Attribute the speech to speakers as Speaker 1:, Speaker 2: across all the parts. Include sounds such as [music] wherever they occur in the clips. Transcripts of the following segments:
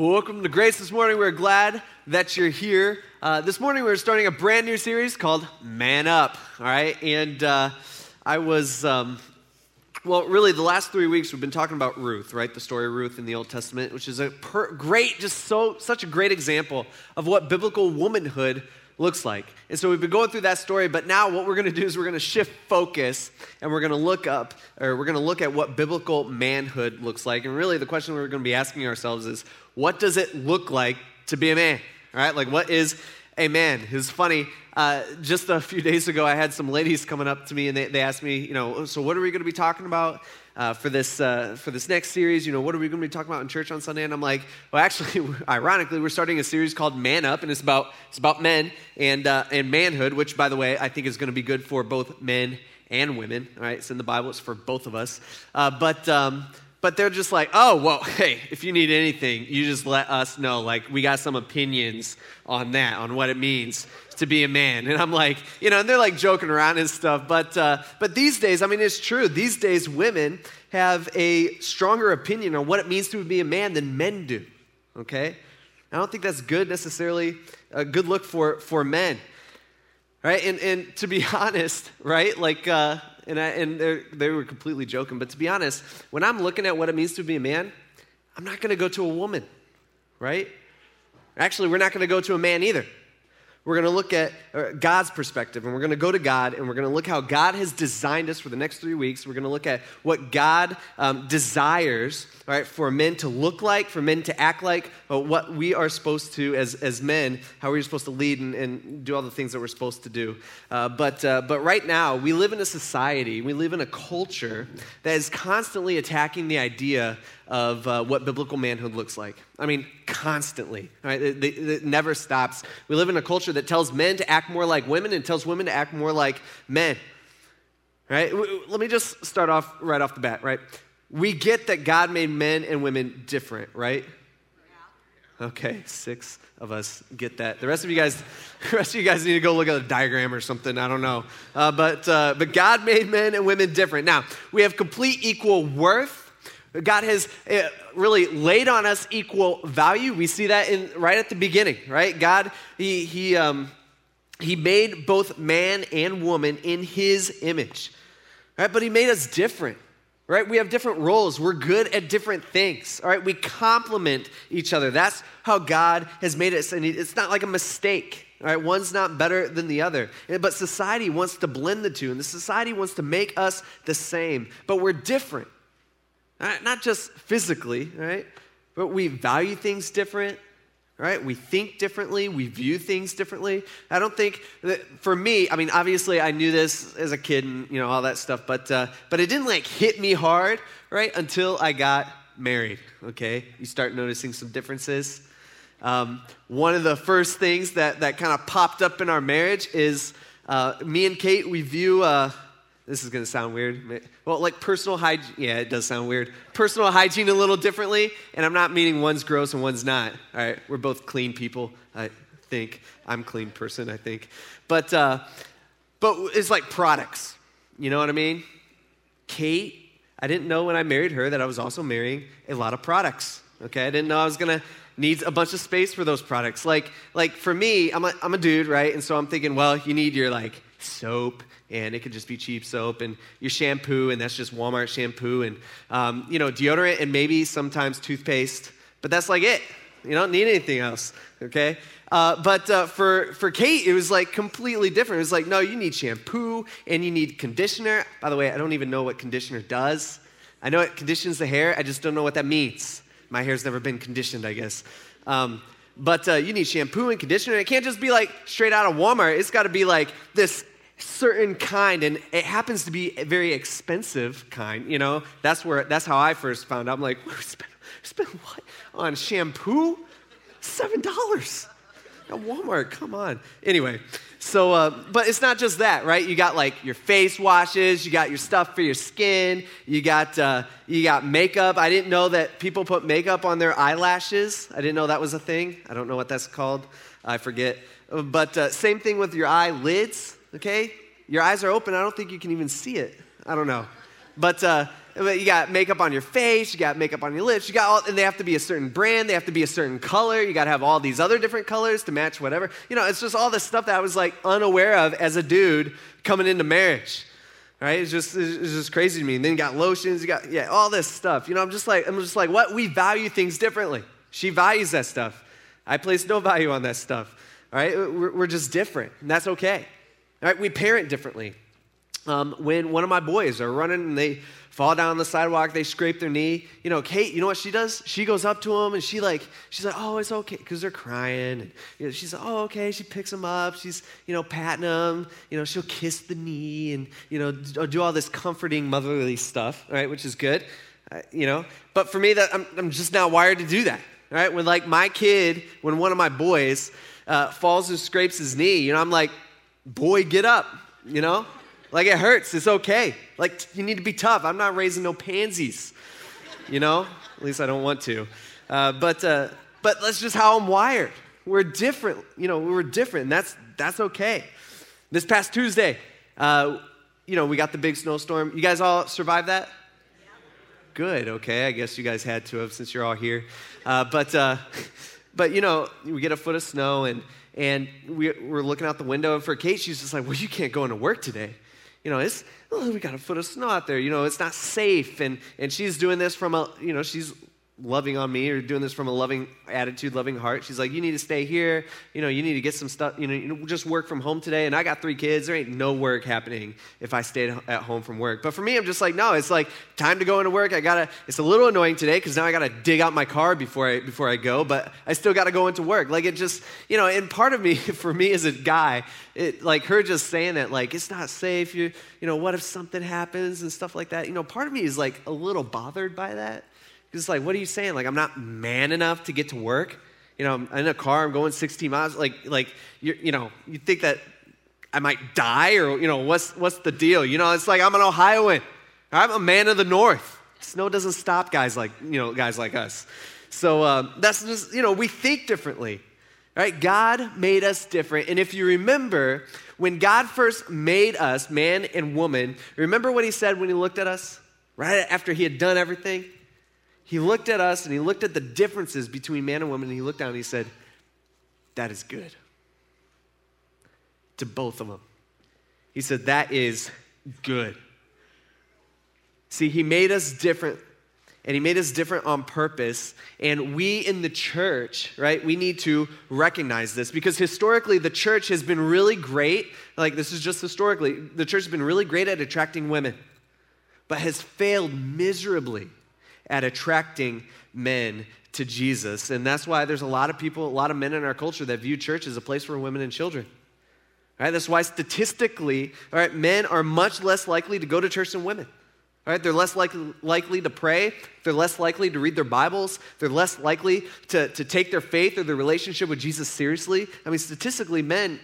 Speaker 1: Well, welcome to Grace this morning. We're glad that you're here. Uh, this morning, we're starting a brand new series called Man Up. All right, and uh, I was, um, well, really, the last three weeks we've been talking about Ruth, right? The story of Ruth in the Old Testament, which is a per- great, just so such a great example of what biblical womanhood looks like. And so we've been going through that story, but now what we're going to do is we're going to shift focus and we're going to look up, or we're going to look at what biblical manhood looks like. And really, the question we're going to be asking ourselves is, what does it look like to be a man? All right, like what is a man? It's funny. Uh, just a few [laughs] days ago, I had some ladies coming up to me and they, they asked me, you know, so what are we going to be talking about? uh, for this uh, for this next series. You know, what are we going to be talking about in church on Sunday? And I'm like, well, actually, [laughs] ironically, we're starting a series called Man Up, and it's about it's about men and uh, and manhood, which, by the way, I think is going to be good for both men and women. All right, it's in the Bible; it's for both of us. Uh, but um, but they're just like, oh, well, [laughs] hey, if you need anything, you just let us know. Like, we got some opinions on that, on what it means to be a man. And I'm like, you know, and they're like joking around and stuff. But, uh, but these days, I mean, it's true. These days, women have a stronger opinion on what it means to be a man than men do, okay? I don't think that's good necessarily, a good look for, for men, right? And, and to be [laughs] honest, right, like, uh, and, I, and they were completely joking, but to be honest, when I'm looking at what it means to be a man, I'm not going to go to a woman, right? Actually, we're not going to go to a man either. We're going to look at uh, God's perspective and we're going to go to God and we're going to look how God has designed us for the next three weeks. We're going to look at what God um, desires right, for men to look like, for men to act like, what we are supposed to as, as men, how we're supposed to lead and, and do all the things that we're supposed to do. Uh, but, uh, but right now, we live in a society, we live in a culture that is constantly attacking the idea of uh, what biblical manhood looks like. I mean, constantly, right? It, it, it, never stops. We live in a culture that tells men to act more like women and tells women to act more like men, right? Let me just start off right off the bat, right? We get that God made men and women different, right? Okay, six of us get that. The rest of you guys, [laughs] the rest of you guys need to go look at a diagram or something. I don't know, uh, but uh, but God made men and women different. Now we have complete equal worth God has eh, really laid on us equal value. We see that in right at the beginning, right? God, he he um, he made both man and woman in His image, right? But He made us different, right? We have different roles. We're good at different things, all right? We complement each other. That's how God has made us, and it's not like a mistake. All right, one's not better than the other. Eh, but society wants to blend the two, and the society wants to make us the same. But we're different. Right? Not just physically, right? But we value things different, right? We think differently, we view things differently. I don't think that for me, I mean, obviously I knew this as a kid and, you know, all that stuff, but, uh, but it didn't like hit me hard, right? Until I got married, okay? You start noticing some differences. Um, one of the first things that, that kind of popped up in our marriage is uh, me and Kate, we view, uh, this is going to sound weird. Well, like personal hygiene, yeah, it does sound weird. Personal hygiene a little differently, and I'm not meaning one's gross and one's not. All right, we're both clean people, I think. I'm clean person, I think. But, uh, but it's like products. You know what I mean? Kate, I didn't know when I married her that I was also marrying a lot of products. Okay, I didn't know I was going to need a bunch of space for those products. Like, like for me, I'm a, I'm a dude, right? And so I'm thinking, well, you need your like soap and it could just be cheap soap and your shampoo and that's just walmart shampoo and um, you know deodorant and maybe sometimes toothpaste but that's like it. You don't need anything else okay? Uh, but uh, for, for kate it was like completely different. It was like no you need shampoo and you need conditioner. By the way i don't even know what conditioner does. I know it conditions the hair i just don't know what that means. My hair's never been conditioned i guess. Um, but uh, you need shampoo and conditioner. It can't just be like straight out of Walmart. It's got to be like this certain kind and it happens to be a very expensive kind you know? That's where that's how i first found out. I'm like spend, spend what? On shampoo? Seven dollars? At walmart come on. Anyway so uh, but it's not just that right? You got like your face washes you got your stuff for your skin you got uh, you got makeup. I didn't know that people put makeup on their eyelashes. I didn't know that was a thing. I don't know what that's called. I forget. But uh, same thing with your eyelids okay? Your eyes are open. I don't think you can even see it. I don't know. But, uh, you got makeup on your face, you got makeup on your lips, you got all, and they have to be a certain brand, they have to be a certain color, you got to have all these other different colors to match whatever. You know, it's just all this stuff that I was like unaware of as a dude coming into marriage. Right? It's just it's just crazy to me. And then you got lotions, you got yeah, all this stuff. You know, I'm just like I'm just like what we value things differently. She values that stuff. I place no value on that stuff. All right? We're, we're just different, and that's okay. Right? We parent differently. Um, when one of my boys are running and they fall down the sidewalk, they scrape their knee. You know, Kate, you know what she does? She goes up to them and she like, she's like, oh, it's okay, because they're crying. And, you know, she's like, oh, okay. She picks them up. She's, you know, patting them. You know, she'll kiss the knee and, you know, do all this comforting motherly stuff, right? Which is good, uh, you know. But for me, that I'm, I'm just not wired to do that, right? When like my kid, when one of my boys uh, falls and scrapes his knee, you know, I'm like, boy, get up, you know. Like it hurts. It's okay. Like you need to be tough. I'm not raising no pansies. You know? At least I don't want to. Uh, but uh, but that's just how I'm wired. We're different. You know, we're different, and that's that's okay. This past Tuesday, uh, you know, we got the big snowstorm. You guys all survived that? Good. Okay. I guess you guys had to have since you're all here. Uh, but uh, [laughs] but you know, we get a foot of snow and. And we, we're looking out the window, and for Kate, she's just like, Well, you can't go into work today you know, it's, oh, we got a foot of snow out there. You know, it's not safe. And, and she's doing this from a, you know, she's loving on me or doing this from a loving attitude, loving heart. She's like, you need to stay here. You know, you need to get some stuff, you know, you just work from home today. And I got three kids. There ain't no work happening if I stayed at home from work. But for me, I'm just like, no, it's like time to go into work. I gotta, it's a little annoying today because now I gotta dig out my car before I, before I go, but I still gotta go into work. Like it just, you know, and part of me, [laughs] for me as a guy, it, like her just saying that, like, it's not safe. You, you know, what if something happens and stuff like that? You know, part of me is like a little bothered by that it's like, what are you saying? Like, I'm not man enough to get to work. You know, I'm in a car, I'm going 16 miles. Like, like you you know, you think that I might die or, you know, what's, what's the deal? You know, it's like I'm an Ohioan. I'm a man of the North. Snow doesn't stop guys like, you know, guys like us. So uh, that's just, you know, we think differently. Right? God made us different. And if you remember, when God first made us, man and woman, remember what he said when he looked at us? Right after he had done everything? He looked at us and he looked at the differences between man and woman and he looked down and he said, That is good. To both of them. He said, That is good. See, he made us different and he made us different on purpose. And we in the church, right, we need to recognize this because historically the church has been really great. Like, this is just historically, the church has been really great at attracting women, but has failed miserably at attracting men to Jesus. And that's why there's a lot of people, a lot of men in our culture that view church as a place for women and children. Right? That's why statistically, all right, men are much less likely to go to church than women. All right? They're less likely, likely to pray. They're less likely to read their Bibles. They're less likely to, to take their faith or their relationship with Jesus seriously. I mean, statistically, men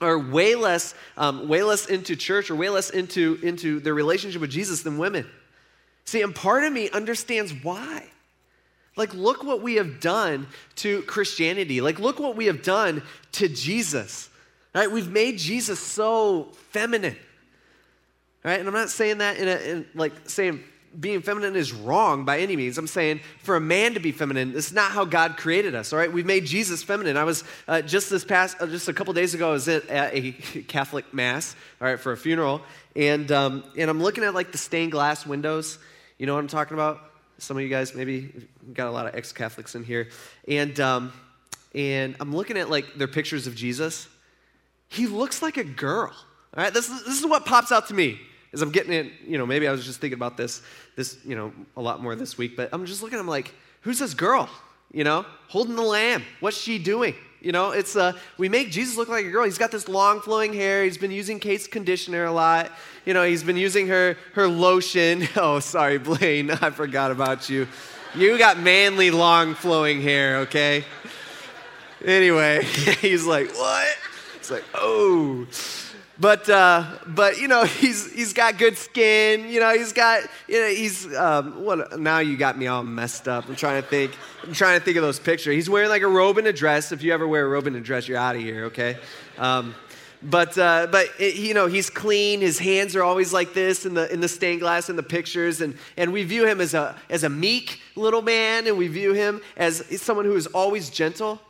Speaker 1: are way less, um, way less into church or way less into, into their relationship with Jesus than women. See, and part of me understands why. Like, look what we have done to Christianity. Like, look what we have done to Jesus. Right? We've made Jesus so feminine. Right? And I'm not saying that in, a, in like saying being feminine is wrong by any means. I'm saying for a man to be feminine, it's not how God created us. All right, we've made Jesus feminine. I was uh, just this past, uh, just a couple days ago, I was at, a [laughs] Catholic mass. All right, for a funeral, and um, and I'm looking at like the stained glass windows, you know what I'm talking about? Some of you guys maybe got a lot of ex Catholics in here. And, um, and I'm looking at like their pictures of Jesus. He looks like a girl. All right, this is, this is what pops out to me as I'm getting it. You know, maybe I was just thinking about this, this, you know, a lot more this week, but I'm just looking, I'm like, who's this girl? You know, holding the lamb. What's she doing? You know, it's uh, we make Jesus look like a girl. He's got this long flowing hair. He's been using Kate's conditioner a lot. You know, he's been using her her lotion. [laughs] Oh, sorry, Blaine, I forgot about you. You got manly long flowing hair, okay? Anyway, [laughs] he's like, what? It's like, oh. But, uh, but you know, [laughs] he's, he's got good skin. You know, he's got, you know, he's, um, what, now you got me all messed up. I'm trying to think, I'm trying to think of those pictures. He's wearing like a robe and a dress. If you ever wear a robe and a dress, you're out of here, okay? Um, but uh, but it, you know he's clean. His hands are always like this in the in the stained glass in the pictures, and and we view him as a as a meek little man, and we view him as someone who is always gentle.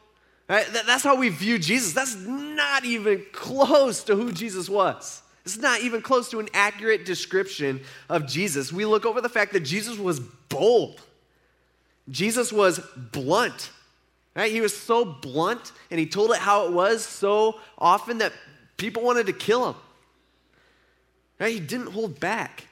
Speaker 1: Right? That's how we view Jesus. That's not even close to who Jesus was. It's not even close to an accurate description of Jesus. We look over the fact that Jesus was bold. Jesus was blunt. Right? He was so blunt and he told it how it was so often that people wanted to kill him. Right? He didn't hold back.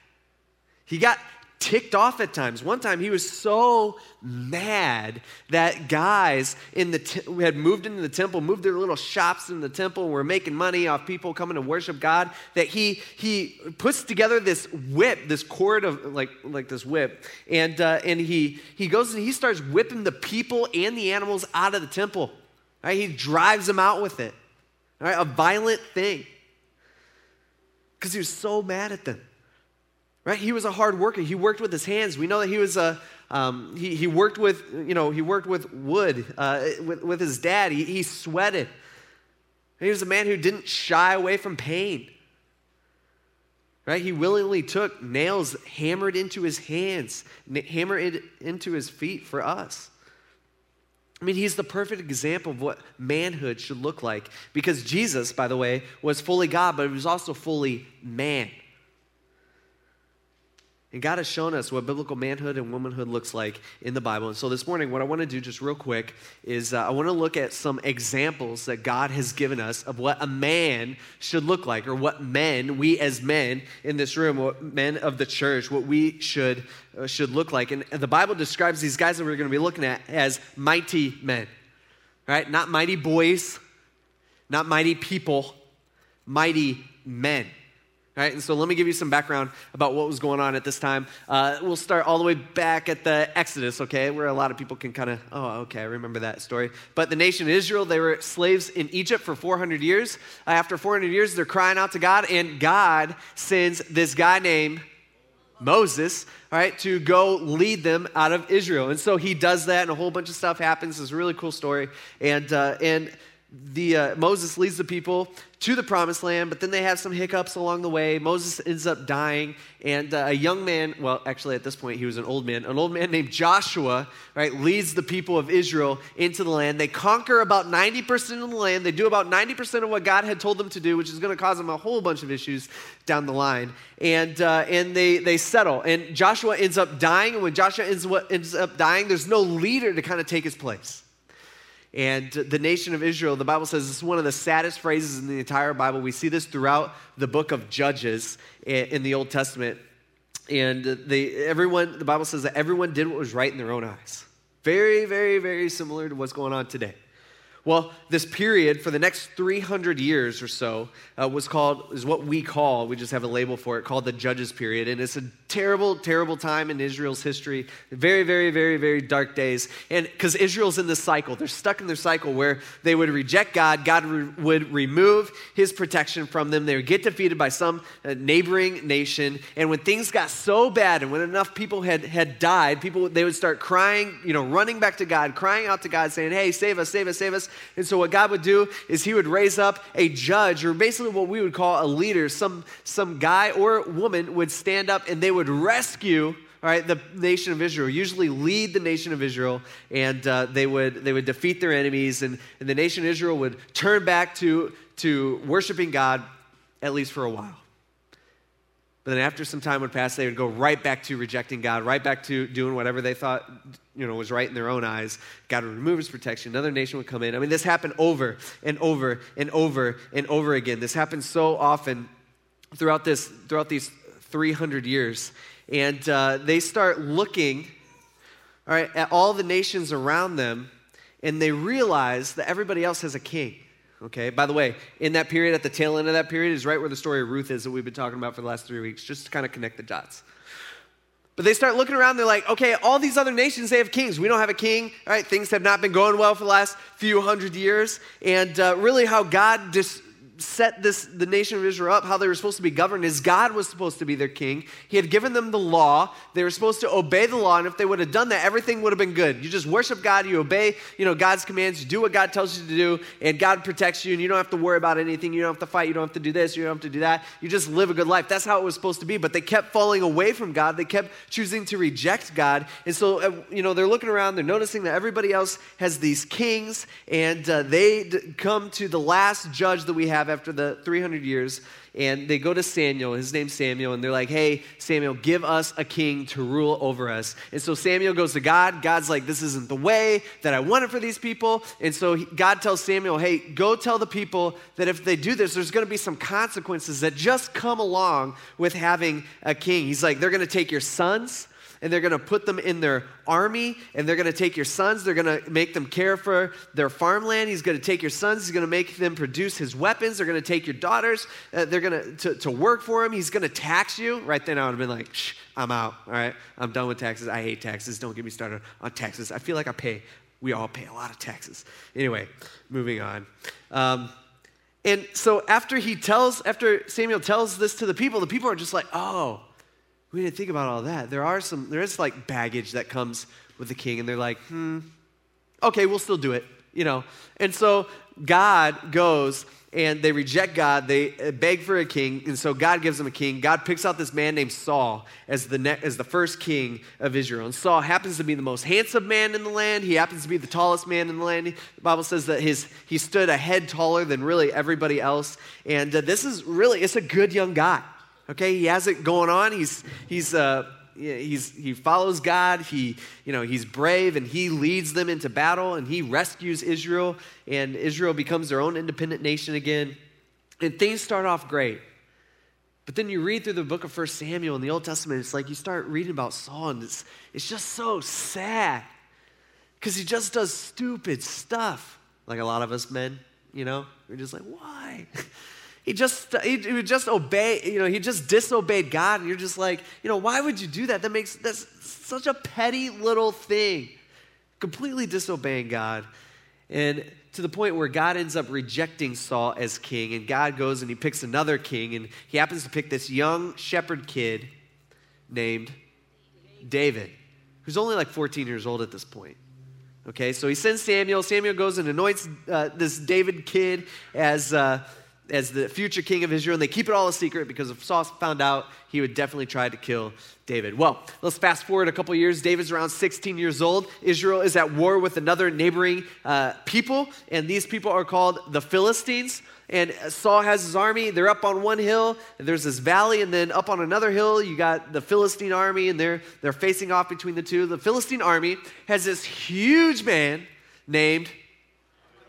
Speaker 1: He got ticked off at times. One time he was so mad that guys in the te- had moved into the temple, moved their little shops in the temple, and were making money off people coming to worship God. That he he puts together this whip, this cord of like like this whip, and uh, and he he goes and he starts whipping the people and the animals out of the temple. Right? He drives them out with it. Right? A violent thing because he was so mad at them. Right? He was a hard worker. He worked with his hands. We know that he was a um, he, he worked with you know he worked with wood uh, with, with his dad. He, he sweated. He was a man who didn't shy away from pain. Right? He willingly took nails hammered into his hands, hammered into his feet for us. I mean, he's the perfect example of what manhood should look like because Jesus, by the way, was fully God, but he was also fully man. And God has shown us what biblical manhood and womanhood looks like in the Bible. And so this morning, what I want to do just real quick is uh, I want to look at some examples that God has given us of what a man should look like, or what men, we as men in this room, what men of the church, what we should, uh, should look like. And the Bible describes these guys that we're going to be looking at as mighty men, right? Not mighty boys, not mighty people, mighty men. Right, and so let me give you some background about what was going on at this time. Uh, we'll start all the way back at the Exodus, okay, where a lot of people can kind of, oh, okay, I remember that story. But the nation of Israel, they were slaves in Egypt for 400 years. After 400 years, they're crying out to God, and God sends this guy named Moses, all right, to go lead them out of Israel. And so he does that, and a whole bunch of stuff happens. It's a really cool story. And, uh, and the, uh, Moses leads the people to the promised land, but then they have some hiccups along the way. Moses ends up dying, and uh, a young man, well, actually at this point he was an old man, an old man named Joshua, right, leads the people of Israel into the land. They conquer about 90% of the land. They do about 90% of what God had told them to do, which is going to cause them a whole bunch of issues down the line. And, uh, and they, they settle. And Joshua ends up dying, and when Joshua ends, ends up dying, there's no leader to kind of take his place. And the nation of Israel, the Bible says this is one of the saddest phrases in the entire Bible. We see this throughout the book of Judges in the Old Testament. And they, everyone, the Bible says that everyone did what was right in their own eyes. Very, very, very similar to what's going on today. Well, this period for the next 300 years or so uh, was called, is what we call, we just have a label for it, called the Judges period. And it's a terrible, terrible time in Israel's history. Very, very, very, very dark days. And because Israel's in this cycle, they're stuck in their cycle where they would reject God, God re- would remove his protection from them. They would get defeated by some uh, neighboring nation. And when things got so bad and when enough people had, had died, people, they would start crying, you know, running back to God, crying out to God, saying, hey, save us, save us, save us. And so what God would do is he would raise up a judge, or basically what we would call a leader. Some, some guy or woman would stand up and they would rescue all right, the nation of Israel, usually lead the nation of Israel, and uh, they, would, they would defeat their enemies, and, and the nation of Israel would turn back to, to worshiping God, at least for a while. But then after some time would pass, they would go right back to rejecting God, right back to doing whatever they thought you know, was right in their own eyes. God would remove his protection. Another nation would come in. I mean, this happened over and over and over and over again. This happened so often throughout, this, throughout these 300 years. And uh, they start looking all right, at all the nations around them, and they realize that everybody else has a king. Okay, by the way, in that period, at the tail end of that period, is right where the story of Ruth is that we've been talking about for the last three weeks, just to kind of connect the dots. But they start looking around, they're like, okay, all these other nations, they have kings. We don't have a king. All right, things have not been going well for the last few hundred years. And uh, really, how God dis- set this the nation of Israel up, how they were supposed to be governed, is God was supposed to be their king. He had given them the law. They were supposed to obey the law, and if they would have done that, everything would have been good. You just worship God, you obey, you know, God's commands, you do what God tells you to do, and God protects you, and you don't have to worry about anything. You don't have to fight, you don't have to do this, you don't have to do that. You just live a good life. That's how it was supposed to be. But they kept falling away from God. They kept choosing to reject God. And so, uh, you know, they're looking around, they're noticing that everybody else has these kings, and uh, they d- come to the last judge that we have after the 300 years, and they go to Samuel, his name's Samuel, and they're like, hey, Samuel, give us a king to rule over us. And so Samuel goes to God. God's like, this isn't the way that I wanted for these people. And so God tells Samuel, hey, go tell the people that if they do this, there's going to be some consequences that just come along with having a king. He's like, they're going to take your sons and they're going to put them in their army and they're going to take your sons they're going to make them care for their farmland he's going to take your sons he's going to make them produce his weapons they're going to take your daughters uh, they're going to, to work for him he's going to tax you. Right then i would have been like Shh, i'm out all right? I'm done with taxes i hate taxes don't get me started on taxes. I feel like i pay we all pay a lot of taxes. Anyway moving on. Um, and so after he tells after samuel tells this to the people the people are just like oh we didn't think about all that. There are some, there is like baggage that comes with the king, and they're like, hmm, okay, we'll still do it, you know. And so God goes and they reject God. They uh, beg for a king, and so God gives them a king. God picks out this man named Saul as the, ne- as the first king of Israel. And Saul happens to be the most handsome man in the land. He happens to be the tallest man in the land. The Bible says that his, he stood a head taller than really everybody else. And uh, this is really, it's a good young guy. Okay, he has it going on. He's, he's, uh, he's, he follows God. He, you know, he's brave and he leads them into battle and he rescues Israel. And Israel becomes their own independent nation again. And things start off great. But then you read through the book of First Samuel in the Old Testament, it's like you start reading about Saul and it's, it's just so sad because he just does stupid stuff. Like a lot of us men, you know? We're just like, why? [laughs] He just, he, he just obey, you know, he just disobeyed God. And you're just like, you know, why would you do that? That makes, that's such a petty little thing. Completely disobeying God. And to the point where God ends up rejecting Saul as king. And God goes and he picks another king. And he happens to pick this young shepherd kid named David, who's only like 14 years old at this point. Okay, so he sends Samuel. Samuel goes and anoints uh, this David kid as, uh, as the future king of Israel, and they keep it all a secret because if Saul found out, he would definitely try to kill David. Well, let's fast forward a couple years. David's around 16 years old. Israel is at war with another neighboring uh, people, and these people are called the Philistines. And Saul has his army. They're up on one hill. there's this valley, and then up on another hill, you got the Philistine army, and they're they're facing off between the two. The Philistine army has this huge man named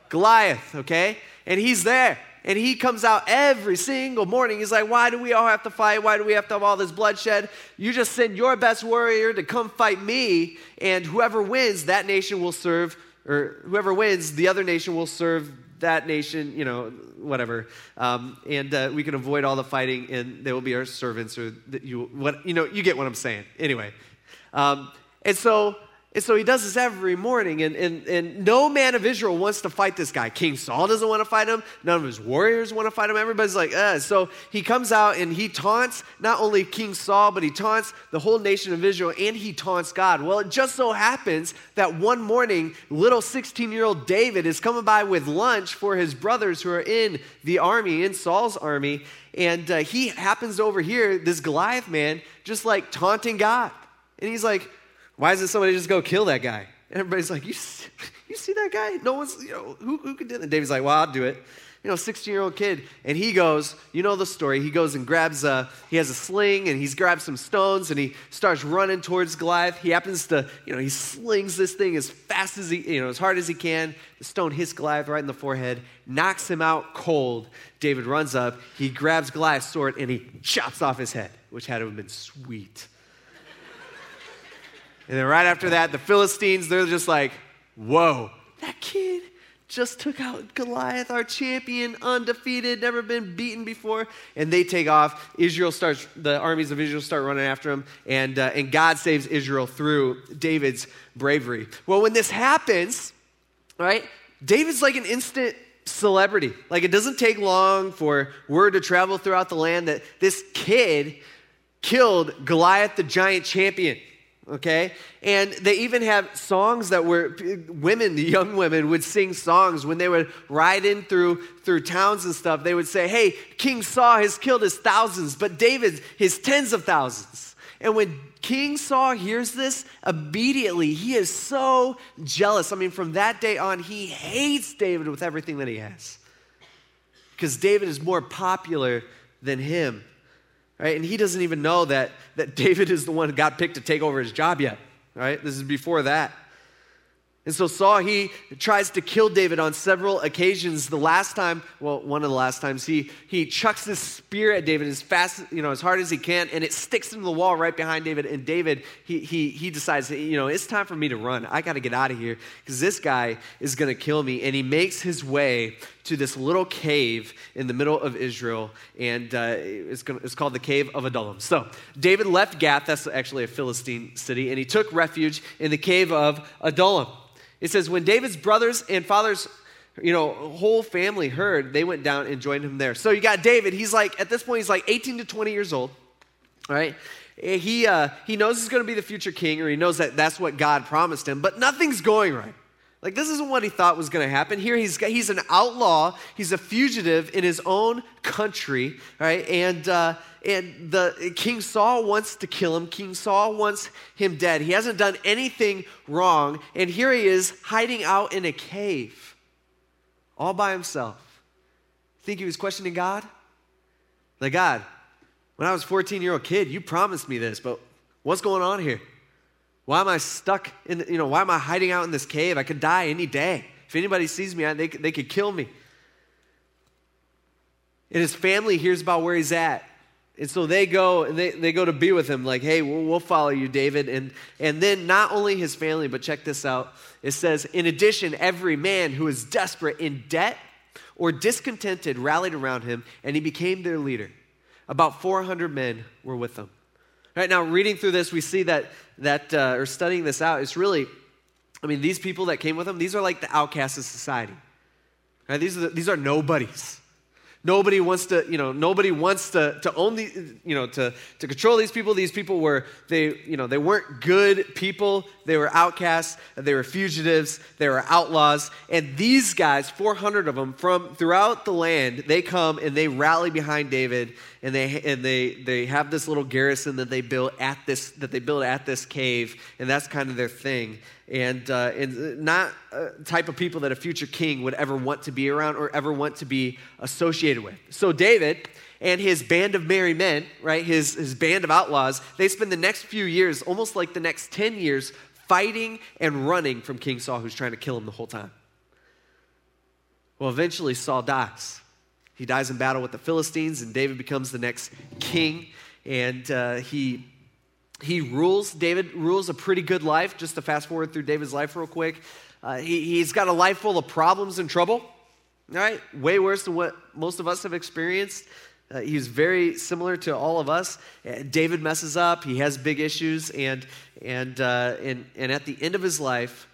Speaker 1: Goliath. Okay, and he's there. And he comes out every single morning. He's like, Why do we all have to fight? Why do we have to have all this bloodshed? You just send your best warrior to come fight me, and whoever wins, that nation will serve, or whoever wins, the other nation will serve that nation, you know, whatever. Um, and uh, we can avoid all the fighting, and they will be our servants, or you, what, you know, you get what I'm saying. Anyway. Um, and so and so he does this every morning, and, and, and no man of Israel wants to fight this guy. King Saul doesn't want to fight him. None of his warriors want to fight him. Everybody's like, eh. So he comes out and he taunts not only King Saul, but he taunts the whole nation of Israel and he taunts God. Well, it just so happens that one morning, little 16 year old David is coming by with lunch for his brothers who are in the army, in Saul's army. And uh, he happens to overhear this Goliath man just like taunting God. And he's like, why doesn't somebody just go kill that guy? And everybody's like, you, [laughs] you see that guy? No one's, you know, who, who could do that? David's like, well, I'll do it. You know, 16 year old kid. And he goes, you know the story. He goes and grabs, a, he has a sling and he's grabbed some stones and he starts running towards Goliath. He happens to, you know, he slings this thing as fast as he, you know, as hard as he can. The stone hits Goliath right in the forehead, knocks him out cold. David runs up, he grabs Goliath's sword and he chops off his head, which had to have been sweet. And then right after that, the Philistines, they're just like, whoa, that kid just took out Goliath, our champion, undefeated, never been beaten before. And they take off. Israel starts, the armies of Israel start running after him. And, uh, and God saves Israel through David's bravery. Well, when this happens, right, David's like an instant celebrity. Like it doesn't take long for word to travel throughout the land that this kid killed Goliath the giant champion. Okay? And they even have songs that were women, the young women would sing songs when they would ride in through through towns and stuff. They would say, "Hey, King Saul has killed his thousands, but David his tens of thousands." And when King Saul hears this, immediately he is so jealous. I mean, from that day on, he hates David with everything that he has. Because David is more popular than him. Right? And he doesn't even know that, that [laughs] David is the one who got picked to take over his job yet. Right? This is before that. And so Saul, he tries to kill David on several occasions. The last time, well, one of the last times, he, he chucks this spear at David as fast, you know, as hard as he can, and it sticks into the wall right behind David. And David, he, he, he decides, you know, it's time for me to run. I got to get out of here because this guy is going to kill me. And he makes his way to this little cave in the middle of Israel, and uh, it's, gonna, it's, called the Cave of Adullam. So David left Gath, that's actually a Philistine city, and he took refuge in the Cave of Adullam. It says, when David's brothers and fathers, you know, whole family heard, they went down and joined him there. So you got David. He's like, at this point, he's like 18 to 20 years old, right? He, uh, he knows he's going to be the future king, or he knows that that's what God promised him, but nothing's going right. Like, this isn't what he thought was going to happen. Here, he's, he's an outlaw, he's a fugitive in his own country, right? And, uh, and the King Saul wants to kill him. King Saul wants him dead. He hasn't done anything wrong. And here he is hiding out in a cave all by himself. Think he was questioning God? Like, God, when I was a 14 year old kid, you promised me this, but what's going on here? Why am I stuck in, you know, why am I hiding out in this cave? I could die any day. If anybody sees me, they, they could kill me. And his family hears about where he's at. And so they go and they, they go to be with him, like, hey, we'll, we'll follow you, David. And, and then not only his family, but check this out. It says, in addition, every man who is desperate in debt or discontented rallied around him, and he became their leader. About 400 men were with him. Right now, reading through this, we see that, that uh, or studying this out, it's really, I mean, these people that came with them, these are like the outcasts of society. Right? These, are the, these are nobodies. Nobody wants to, you know, nobody wants to, to own the, you know, to, to control these people. These people were, they, you know, they weren't good people. They were outcasts. They were fugitives. They were outlaws. And these guys, 400 of them from throughout the land, they come and they rally behind David and they, and they, they have this little garrison that they built at this, that they built at this cave. And that's kind of their thing and, uh, and not a type of people that a future king would ever want to be around or ever want to be associated with. So David and his band of merry men, right, his, his band of outlaws, they spend the next few years, almost like the next 10 years, fighting and running from King Saul, who's trying to kill him the whole time. Well, eventually Saul dies. He dies in battle with the Philistines, and David becomes the next king, and uh, he he rules. David rules a pretty good life. Just to fast forward through David's life real quick, uh, he, he's got a life full of problems and trouble, right? Way worse than what most of us have experienced. Uh, he's very similar to all of us. Uh, David messes up. He has big issues, and and uh, and and at the end of his life,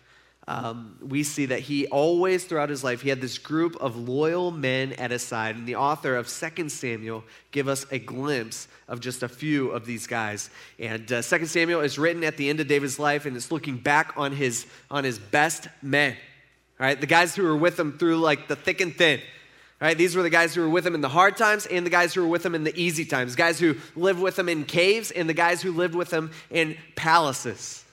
Speaker 1: um, we see that he always, throughout his life, he had this group of loyal men at his side. And the author of 2 Samuel give us a glimpse of just a few of these guys. And uh, 2 Samuel is written at the end of David's life, and it's looking back on his, on his best men. All right, the guys who were with him through like the thick and thin. Right, these were the guys who were with him in the hard times and the guys who were with him in the easy times. Guys who lived with him in caves and the guys who lived with him in palaces.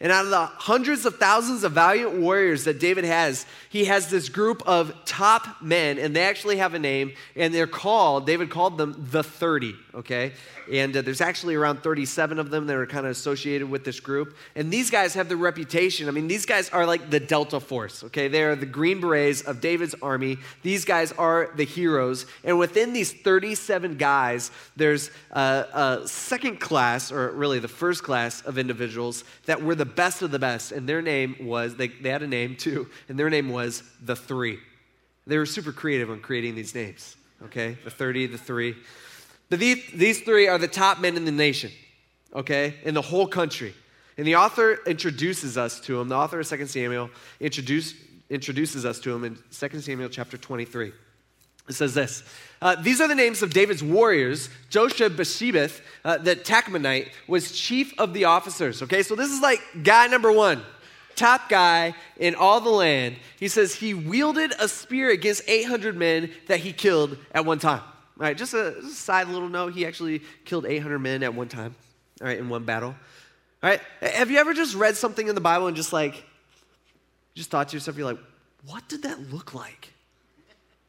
Speaker 1: And out of the hundreds of thousands of valiant warriors that David has, he has this group of top men, and they actually have a name, and they're called, David called them the 30, okay? And uh, there's actually around 37 of them that are kind of associated with this group. And these guys have the reputation. I mean, these guys are like the Delta Force, okay? They are the Green Berets of David's army. These guys are the heroes. And within these 37 guys, there's a, a second class, or really the first class of individuals that were the best of the best. And their name was, they, they had a name too, and their name was the Three. They were super creative on creating these names, okay? The 30, the Three. But these, these three are the top men in the nation, okay, in the whole country. And the author introduces us to them. The author of 2 Samuel introduce, introduces us to him in 2 Samuel chapter 23. It says this uh, These are the names of David's warriors. Josheb-basshebeth, uh, the Tahkemonite, was chief of the officers. Okay, so this is like guy number one, top guy in all the land. He says he wielded a spear against 800 men that he killed at one time. All right, just a, just a side little note he actually killed 800 men at one time, all right, in one battle. All right, have you ever just read something in the Bible and just like, just thought to yourself, you're like, what did that look like?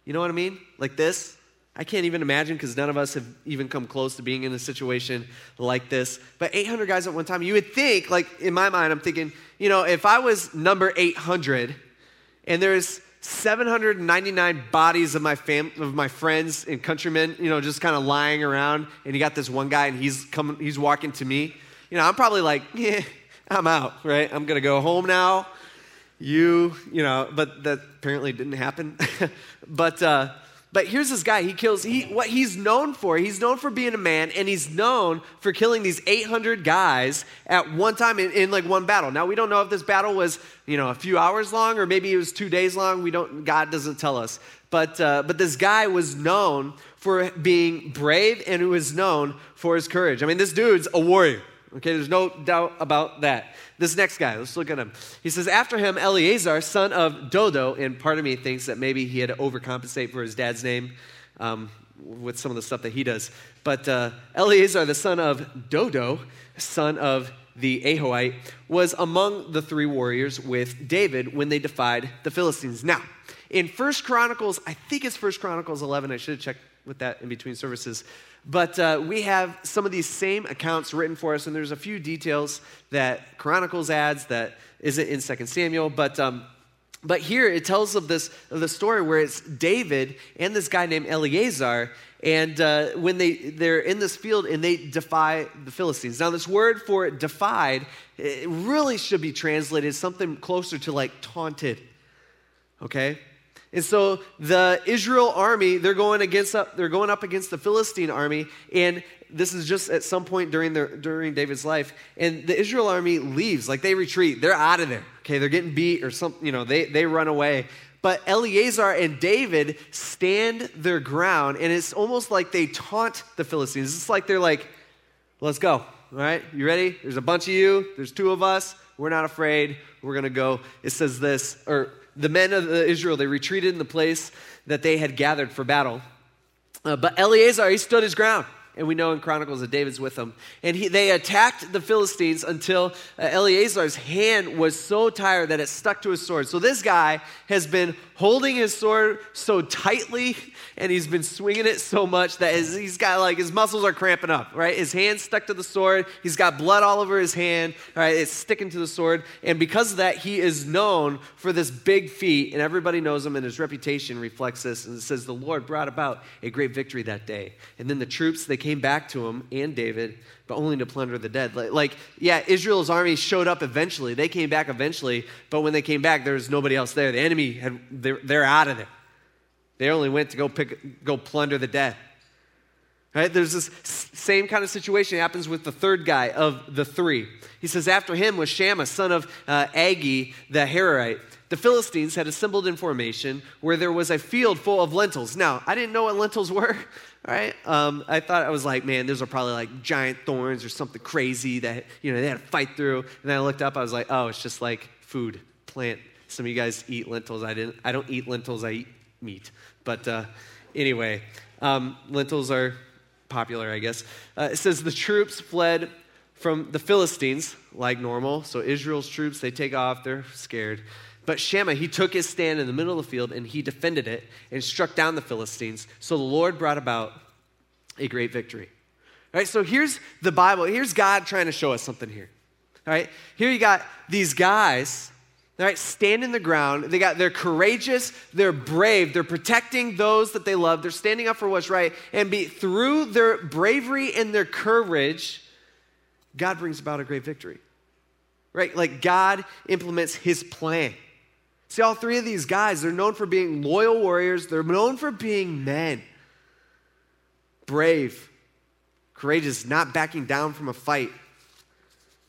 Speaker 1: You know what I mean? Like this? I can't even imagine because none of us have even come close to being in a situation like this. But 800 guys at one time, you would think, like in my mind, I'm thinking, you know, if I was number 800 and there's 799 bodies of my fam- of my friends and countrymen, you know, just kind of lying around, and you got this one guy and he's coming, he's walking to me. You know, I'm probably like, yeah, I'm out, right? I'm gonna go home now you, you know, but that apparently didn't happen. [laughs] but, uh, but here's this guy. He kills, he, what he's known for, he's known for being a man, and he's known for killing these 800 guys at one time in, in, like one battle. Now, we don't know if this battle was, you know, a few hours long or maybe it was two days long. We don't, God doesn't tell us. But, uh, but this guy was known for being brave and he was known for his courage. I mean, this dude's a warrior. Okay, there's no doubt about that. This next guy, let's look at him. He says, After him, Eleazar, son of Dodo, and part of me thinks that maybe he had to overcompensate for his dad's name um, with some of the stuff that he does. But uh, Eleazar, the son of Dodo, son of the Ahohite, was among the three warriors with David when they defied the Philistines. Now, in First Chronicles, I think it's First Chronicles 11, I should have checked with that in between services. But uh, we have some of these same accounts written for us, and there's a few details that Chronicles adds that isn't in Second Samuel. But, um, but here it tells of this of the story where it's David and this guy named Eleazar, and uh, when they, they're in this field and they defy the Philistines. Now, this word for defied it really should be translated something closer to like taunted. Okay? And so the Israel army, they're going against up, they're going up against the Philistine army, and this is just at some point during their during David's life, and the Israel army leaves, like they retreat, they're out of there. Okay, they're getting beat or something, you know, they they run away. But Eleazar and David stand their ground, and it's almost like they taunt the Philistines. It's like they're like, let's go. All right, you ready? There's a bunch of you, there's two of us, we're not afraid, we're gonna go. It says this, or the men of Israel, they retreated in the place that they had gathered for battle. Uh, but Eleazar, he stood his ground. And we know in Chronicles that David's with them. And he, they attacked the Philistines until uh, Eleazar's hand was so tired that it stuck to his sword. So this guy has been holding his sword so tightly and he's been swinging it so much that his, he's got like his muscles are cramping up, right? His hand's stuck to the sword. He's got blood all over his hand, right? It's sticking to the sword. And because of that, he is known for this big feat, and everybody knows him, and his reputation reflects this. And it says, The Lord brought about a great victory that day. And then the troops, they came back to him and David but only to plunder the dead. Like, yeah, Israel's army showed up eventually. They came back eventually, but when they came back, there was nobody else there. The enemy had they're, they're out of there. They only went to go pick, go plunder the dead. Right? There's this same kind of situation happens with the third guy of the three. He says, after him was Shammah, son of uh, Agee the Hararite. The Philistines had assembled in formation where there was a field full of lentils. Now, I didn't know what lentils [laughs] were right? Um, I thought I was like, man, those are probably like giant thorns or something crazy that you know they had to fight through. And then I looked up, I was like, oh, it's just like food, plant. Some of you guys eat lentils. I didn't. I don't eat lentils. I eat meat. But uh, anyway, um, lentils are popular, I guess. Uh, it says the troops fled from the Philistines like normal. So Israel's troops they take off. They're scared. But Shammah, he took his stand in the middle of the field and he defended it and struck down the Philistines. So the Lord brought about a great victory. All right, so here's the Bible. Here's God trying to show us something here. All right, here you got these guys, all right, standing the ground. They got they're courageous, they're brave, they're protecting those that they love, they're standing up for what's right, and be through their bravery and their courage, God brings about a great victory. Right? Like God implements his plan. See, all three of these guys, they're known for being loyal warriors, they're known for being men. Brave, courageous, not backing down from a fight,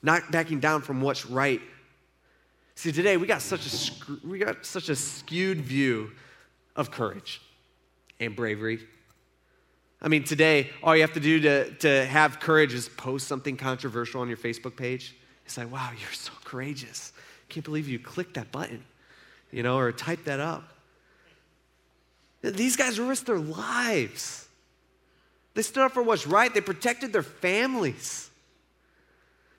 Speaker 1: not backing down from what's right. See, today we got such a we got such a skewed view of courage and bravery. I mean, today all you have to do to, to have courage is post something controversial on your Facebook page. It's like, wow, you're so courageous. Can't believe you clicked that button, you know, or type that up. These guys risked their lives. They stood up for what's right. They protected their families.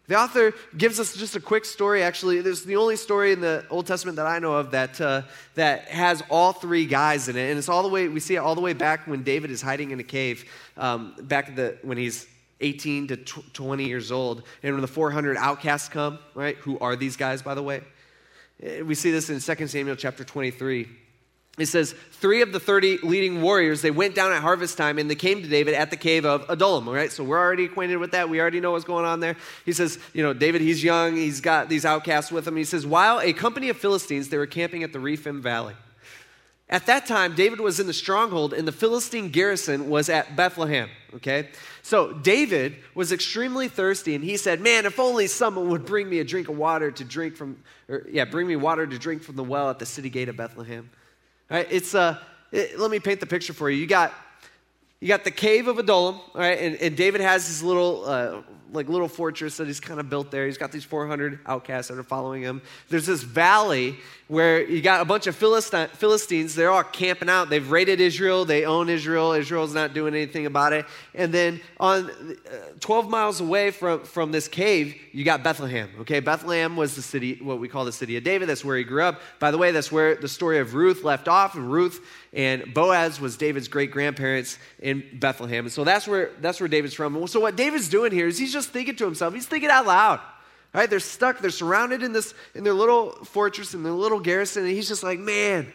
Speaker 1: The author gives us just a quick story. Actually, this is the only story in the Old Testament that I know of that, uh, that has all three guys in it. And it's all the way, we see it all the way back when David is hiding in a cave, um, back the, when he's 18 to 20 years old. And when the 400 outcasts come, right? Who are these guys, by the way? Eh, we see this in 2 Samuel chapter 23 it says three of the 30 leading warriors they went down at harvest time and they came to david at the cave of adullam all right? So we're already acquainted with that. We already know what's going on there. He says you know david he's young. He's got these outcasts with him. He says while a company of philistines they were camping at the rephaim valley at that time david was in the stronghold and the philistine garrison was at bethlehem okay so david was extremely thirsty and he said man if only someone would bring me a drink of water to drink from or yeah bring me water to drink from the well at the city gate of bethlehem Right? It's uh, it, let me paint the picture for you. You got you got the cave of Adullam, right? And, and David has his little uh, like little fortress that he's kind of built there. He's got these 400 outcasts that are following him. There's this valley where you got a bunch of Philistines. They're all camping out. They've raided Israel. They own Israel. Israel's not doing anything about it. And then on uh, 12 miles away from, from this cave, you got Bethlehem. Okay, Bethlehem was the city, what we call the city of David. That's where he grew up. By the way, that's where the story of Ruth left off. And Ruth and Boaz was David's great grandparents in Bethlehem. And so that's where that's where David's from. so what David's doing here is he's just thinking to himself. He's thinking out loud. Right? They're stuck, they're surrounded in this in their little fortress in their little garrison, and he's just like, man,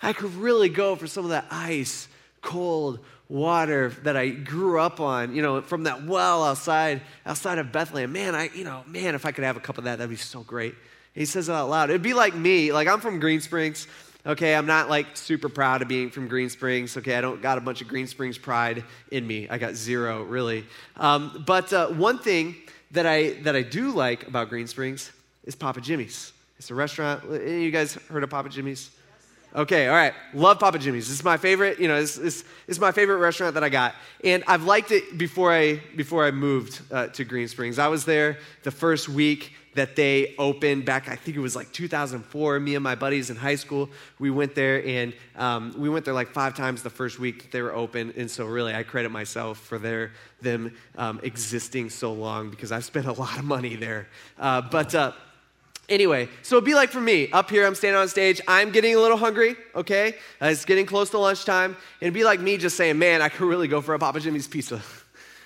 Speaker 1: I could really go for some of that ice, cold water that I grew up on, you know, from that well outside outside of Bethlehem. Man, I, you know, man, if I could have a cup of that, that'd be so great. he says it out loud. It'd be like me, like I'm from Green Springs. Okay, I'm not like super proud of being from Green Springs. Okay, I don't got a bunch of Green Springs pride in me. I got zero, really. Um, but uh, one thing that I, that I do like about Green Springs is Papa Jimmy's. It's a restaurant. Any you guys heard of Papa Jimmy's? Okay, all right. Love Papa Jimmy's. Is my favorite, you know, this is my favorite restaurant that I got. And I've liked it before I, before I moved uh, to Green Springs. I was there the first week that they opened back, I think it was like 2004. Me and my buddies in high school, we went there and um, we went there like five times the first week that they were open. And so, really, I credit myself for their, them um, existing so long because I've spent a lot of money there. Uh, but, uh, Anyway, so it'd be like for me, up here, I'm standing on stage, I'm getting a little hungry, okay? Uh, it's getting close to lunchtime. It'd be like me just saying, man, I could really go for a Papa Jimmy's pizza. [laughs]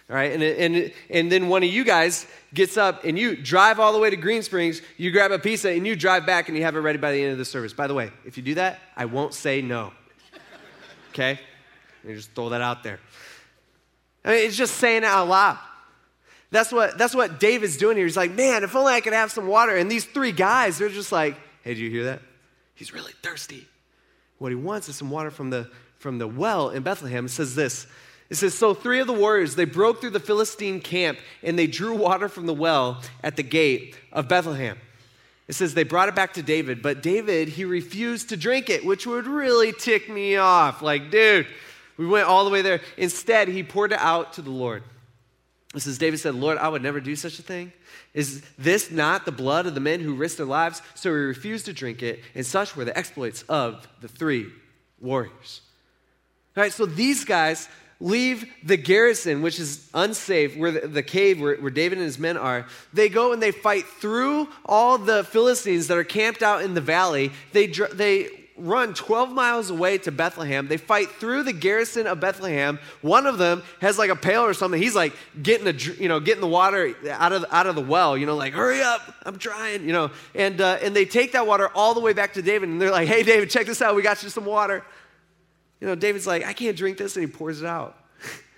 Speaker 1: All right, and, and, and then one of you guys gets up and you drive all the way to Green Springs, you grab a pizza and you drive back and you have it ready by the end of the service. By the way, if you do that, I won't say no. Okay? Me just throw that out there. I mean, it's just saying it out loud. That's what, that's what David's doing here. He's like, man, if only I could have some water. And these three guys, they're just like, hey, do you hear that? He's really thirsty. What he wants is some water from the, from the well in Bethlehem. It says this it says, So three of the warriors, they broke through the Philistine camp and they drew water from the well at the gate of Bethlehem. It says they brought it back to David, but David, he refused to drink it, which would really tick me off. Like, dude, we went all the way there. Instead, he poured it out to the Lord. It says, David said, Lord, I would never do such a thing. Is this not the blood of the men who risked their lives? So he refused to drink it, and such were the exploits of the three warriors. All right, so these guys, leave the garrison, which is unsafe, where the, the cave where, where, David and his men are. They go and they fight through all the Philistines that are camped out in the valley. They, they run 12 miles away to Bethlehem. They fight through the garrison of Bethlehem. One of them has like a pail or something. He's like getting the, you know, getting the water out of, out of the well, you know, like, hurry up, I'm trying, you know. And, uh, and they take that water all the way back to David. And they're like, hey, David, check this out. We got you some water. You know, David's like, I can't drink this, and he pours it out.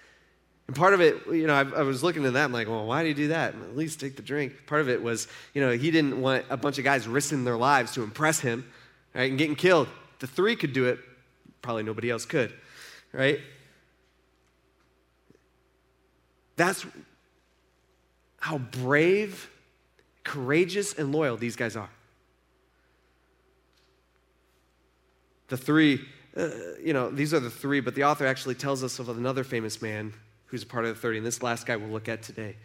Speaker 1: [laughs] and part of it, you know, I, I, was looking at that, I'm like, well, why do you do that? At least take the drink. Part of it was, you know, he didn't want a bunch of guys risking their lives to impress him, right, and getting killed. The three could do it, probably nobody else could, right? That's how brave, courageous, and loyal these guys are. the three, uh, you know, these are the three, but the author actually tells us of another famous man who's a part of the 30. And this last guy we'll look at today.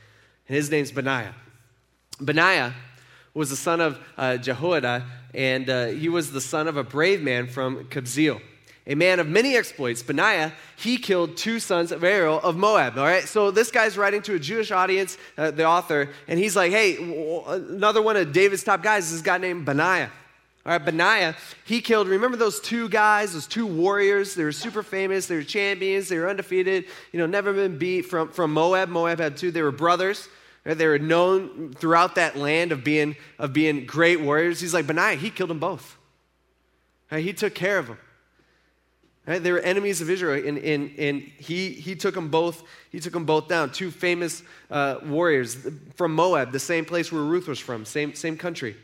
Speaker 1: And his name's Benaiah. Benaiah was the son of uh, Jehoiada, and uh, he was the son of a brave man from Kabzeel. A man of many exploits, Benaiah, he killed two sons of Ariel of Moab. All right, so this guy's writing to a Jewish audience, uh, the author, and he's like, hey, another one of David's top guys is this guy named Benaiah. All right, Benaiah, he killed, remember those two guys, those two warriors? They were super famous, they were champions, they were undefeated, you know, never been beat from, from Moab. Moab had two, they were brothers. Right? They were known throughout that land of being, of being great warriors. He's like, Benaiah, he killed them both. Right? He took care of them. Right? They were enemies of Israel, and, and, and he, he, took them both, he took them both down. Two famous uh, warriors from Moab, the same place where Ruth was from, same, same country.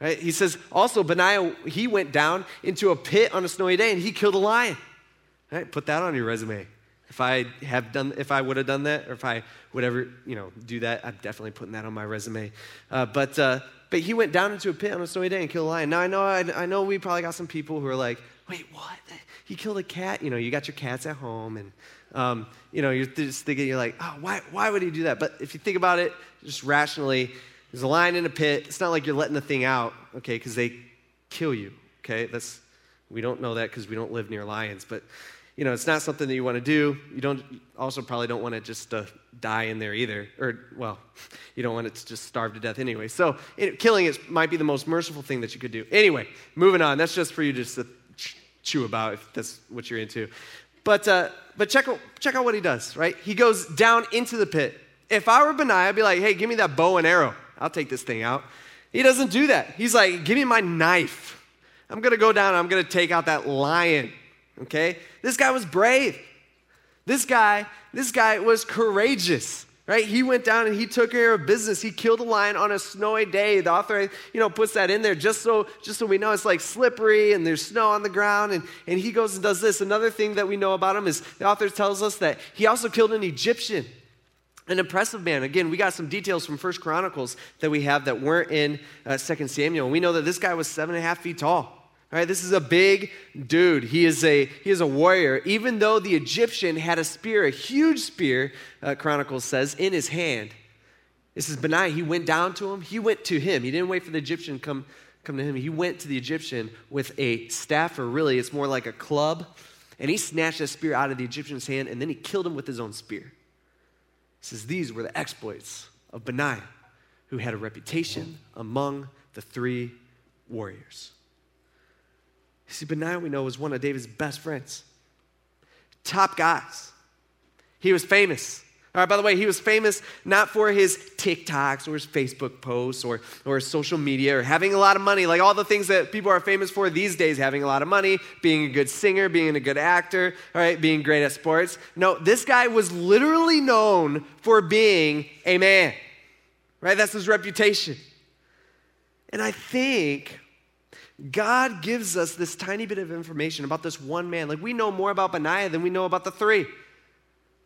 Speaker 1: Right? He says also Benaiah he went down into a pit on a snowy day and he killed a lion. Right? Put that on your resume. If I have done, if I would have done that, or if I would ever, you know, do that, I'm definitely putting that on my resume. Uh, but uh, but he went down into a pit on a snowy day and killed a lion. Now I know I, I know we probably got some people who are like, wait, what? He killed a cat? You know, you got your cats at home, and um, you know, you're just thinking, you're like, oh, why why would he do that? But if you think about it, just rationally, there's a lion in a pit. It's not like you're letting the thing out, okay, because they kill you, okay? That's, we don't know that because we don't live near lions, but, you know, it's not something that you want to do. You don't, also probably don't want to just to die in there either. Or, well, [laughs] you don't want it to just starve to death anyway. So, it, killing it might be the most merciful thing that you could do. Anyway, moving on. That's just for you just to chew about if that's what you're into. But, uh, but check, out, check out what he does, right? He goes down into the pit. If I were Benaiah, I'd be like, hey, give me that bow and arrow. I'll take this thing out. He doesn't do that. He's like, give me my knife. I'm going to go down I'm going to take out that lion. Okay? This guy was brave. This guy, this guy was courageous. Right? He went down and he took care of business. He killed a lion on a snowy day. The author, you know, puts that in there just so just so we know it's like slippery and there's snow on the ground. And, and he goes and does this. Another thing that we know about him is the author tells us that he also killed an Egyptian an impressive man. Again, we got some details from First Chronicles that we have that weren't in uh, Second Samuel. We know that this guy was seven and a half feet tall. All right, this is a big dude. He is a he is a warrior. Even though the Egyptian had a spear, a huge spear, uh, Chronicles says, in his hand. This is Benaiah. He went down to him. He went to him. He didn't wait for the Egyptian come come to him. He went to the Egyptian with a staff, or really, it's more like a club, and he snatched a spear out of the Egyptian's hand, and then he killed him with his own spear says these were the exploits of Benaiah, who had a reputation among the three warriors. see, Benaiah, we know, was one of David's best friends, top guys. He was famous. Right, by the way, he was famous not for his TikToks or his Facebook posts or, or his social media or having a lot of money, like all the things that people are famous for these days having a lot of money, being a good singer, being a good actor, all right, being great at sports. No, this guy was literally known for being a man, right? That's his reputation. And I think God gives us this tiny bit of information about this one man. Like we know more about Benaiah than we know about the three.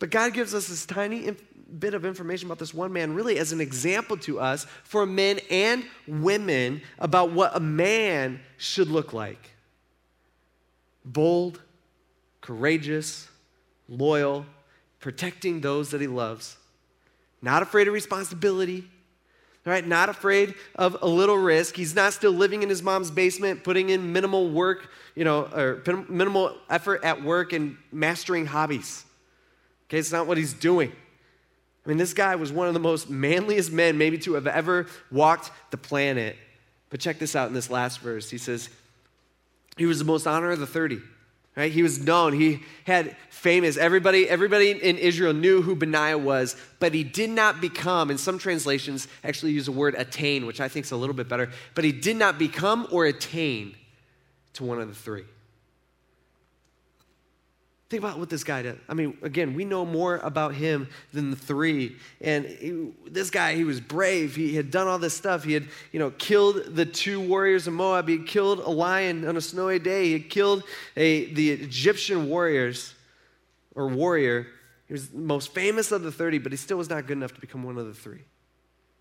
Speaker 1: But God gives us this tiny inf- bit of information about this one man, really as an example to us for men and women about what a man should look like bold, courageous, loyal, protecting those that he loves, not afraid of responsibility. Right, not afraid of a little risk. He's not still living in his mom's basement, putting in minimal work, you know, or minimal effort at work and mastering hobbies. Okay, it's not what he's doing. I mean, this guy was one of the most manliest men, maybe to have ever walked the planet. But check this out in this last verse. He says, he was the most honor of the 30. Right? He was known. He had famous. Everybody, everybody in Israel knew who Benaiah was, but he did not become, and some translations actually use the word attain, which I think is a little bit better, but he did not become or attain to one of the three. Think about what this guy did. I mean, again, we know more about him than the three. And he, this guy, he was brave. He had done all this stuff. He had, you know, killed the two warriors of Moab. He had killed a lion on a snowy day. He had killed a, the Egyptian warriors or warrior. He was the most famous of the 30, but he still was not good enough to become one of the three.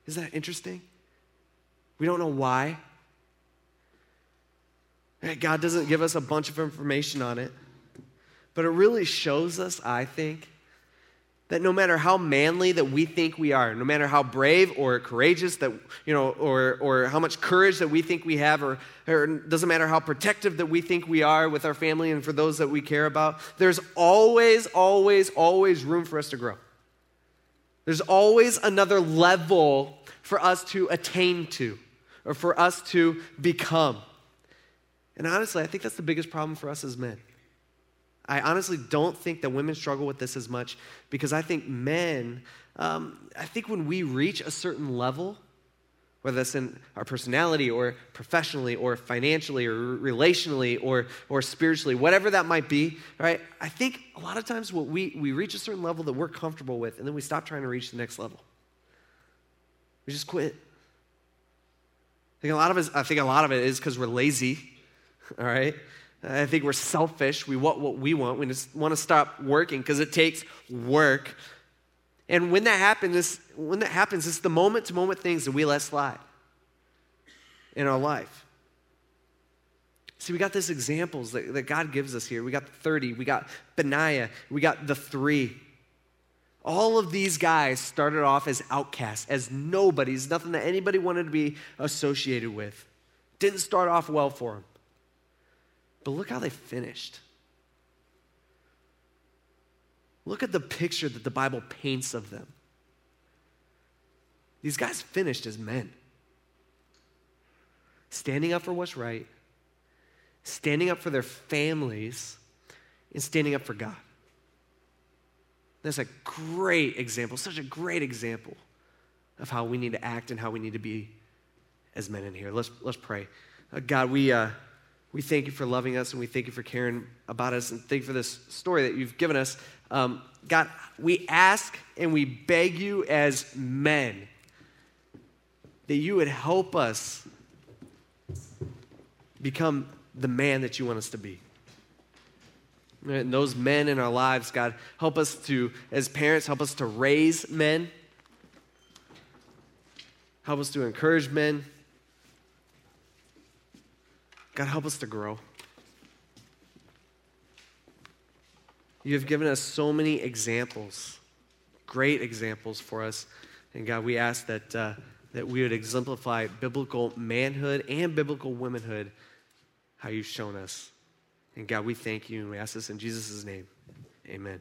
Speaker 1: Isn't that interesting? We don't know why. God doesn't give us a bunch of information on it, but it really shows us, I think, that no matter how manly that we think we are, no matter how brave or courageous that, you know, or, or how much courage that we think we have, or, or doesn't matter how protective that we think we are with our family and for those that we care about, there's always, always, always room for us to grow. There's always another level for us to attain to or for us to become. And honestly, I think that's the biggest problem for us as men. I honestly don't think that women struggle with this as much because I think men, um, I think when we reach a certain level, whether that's in our personality or professionally or financially or relationally or, or spiritually, whatever that might be, right? I think a lot of times what we, we reach a certain level that we're comfortable with and then we stop trying to reach the next level. We just quit. I think a lot of it, I think a lot of it is because we're lazy [laughs] all right? I think we're selfish. We want what we want. We just want to stop working because it takes work. And when that happens, when that happens, it's the moment to moment things that we let slide in our life. See, we got these examples that, that God gives us here. We got the 30, we got Benaiah, we got the three. All of these guys started off as outcasts, as nobodies, nothing that anybody wanted to be associated with. Didn't start off well for them. But look how they finished. Look at the picture that the Bible paints of them. These guys finished as men, standing up for what's right, standing up for their families, and standing up for God. That's a great example, such a great example of how we need to act and how we need to be as men in here. Let's, let's pray. Uh, God, we. Uh, we thank you for loving us and we thank you for caring about us and thank you for this story that you've given us. Um, God, we ask and we beg you as men that you would help us become the man that you want us to be. And those men in our lives, God, help us to, as parents, help us to raise men, help us to encourage men God, help us to grow. You have given us so many examples, great examples for us. And God, we ask that, uh, that we would exemplify biblical manhood and biblical womanhood, how you've shown us. And God, we thank you and we ask this in Jesus' name. Amen.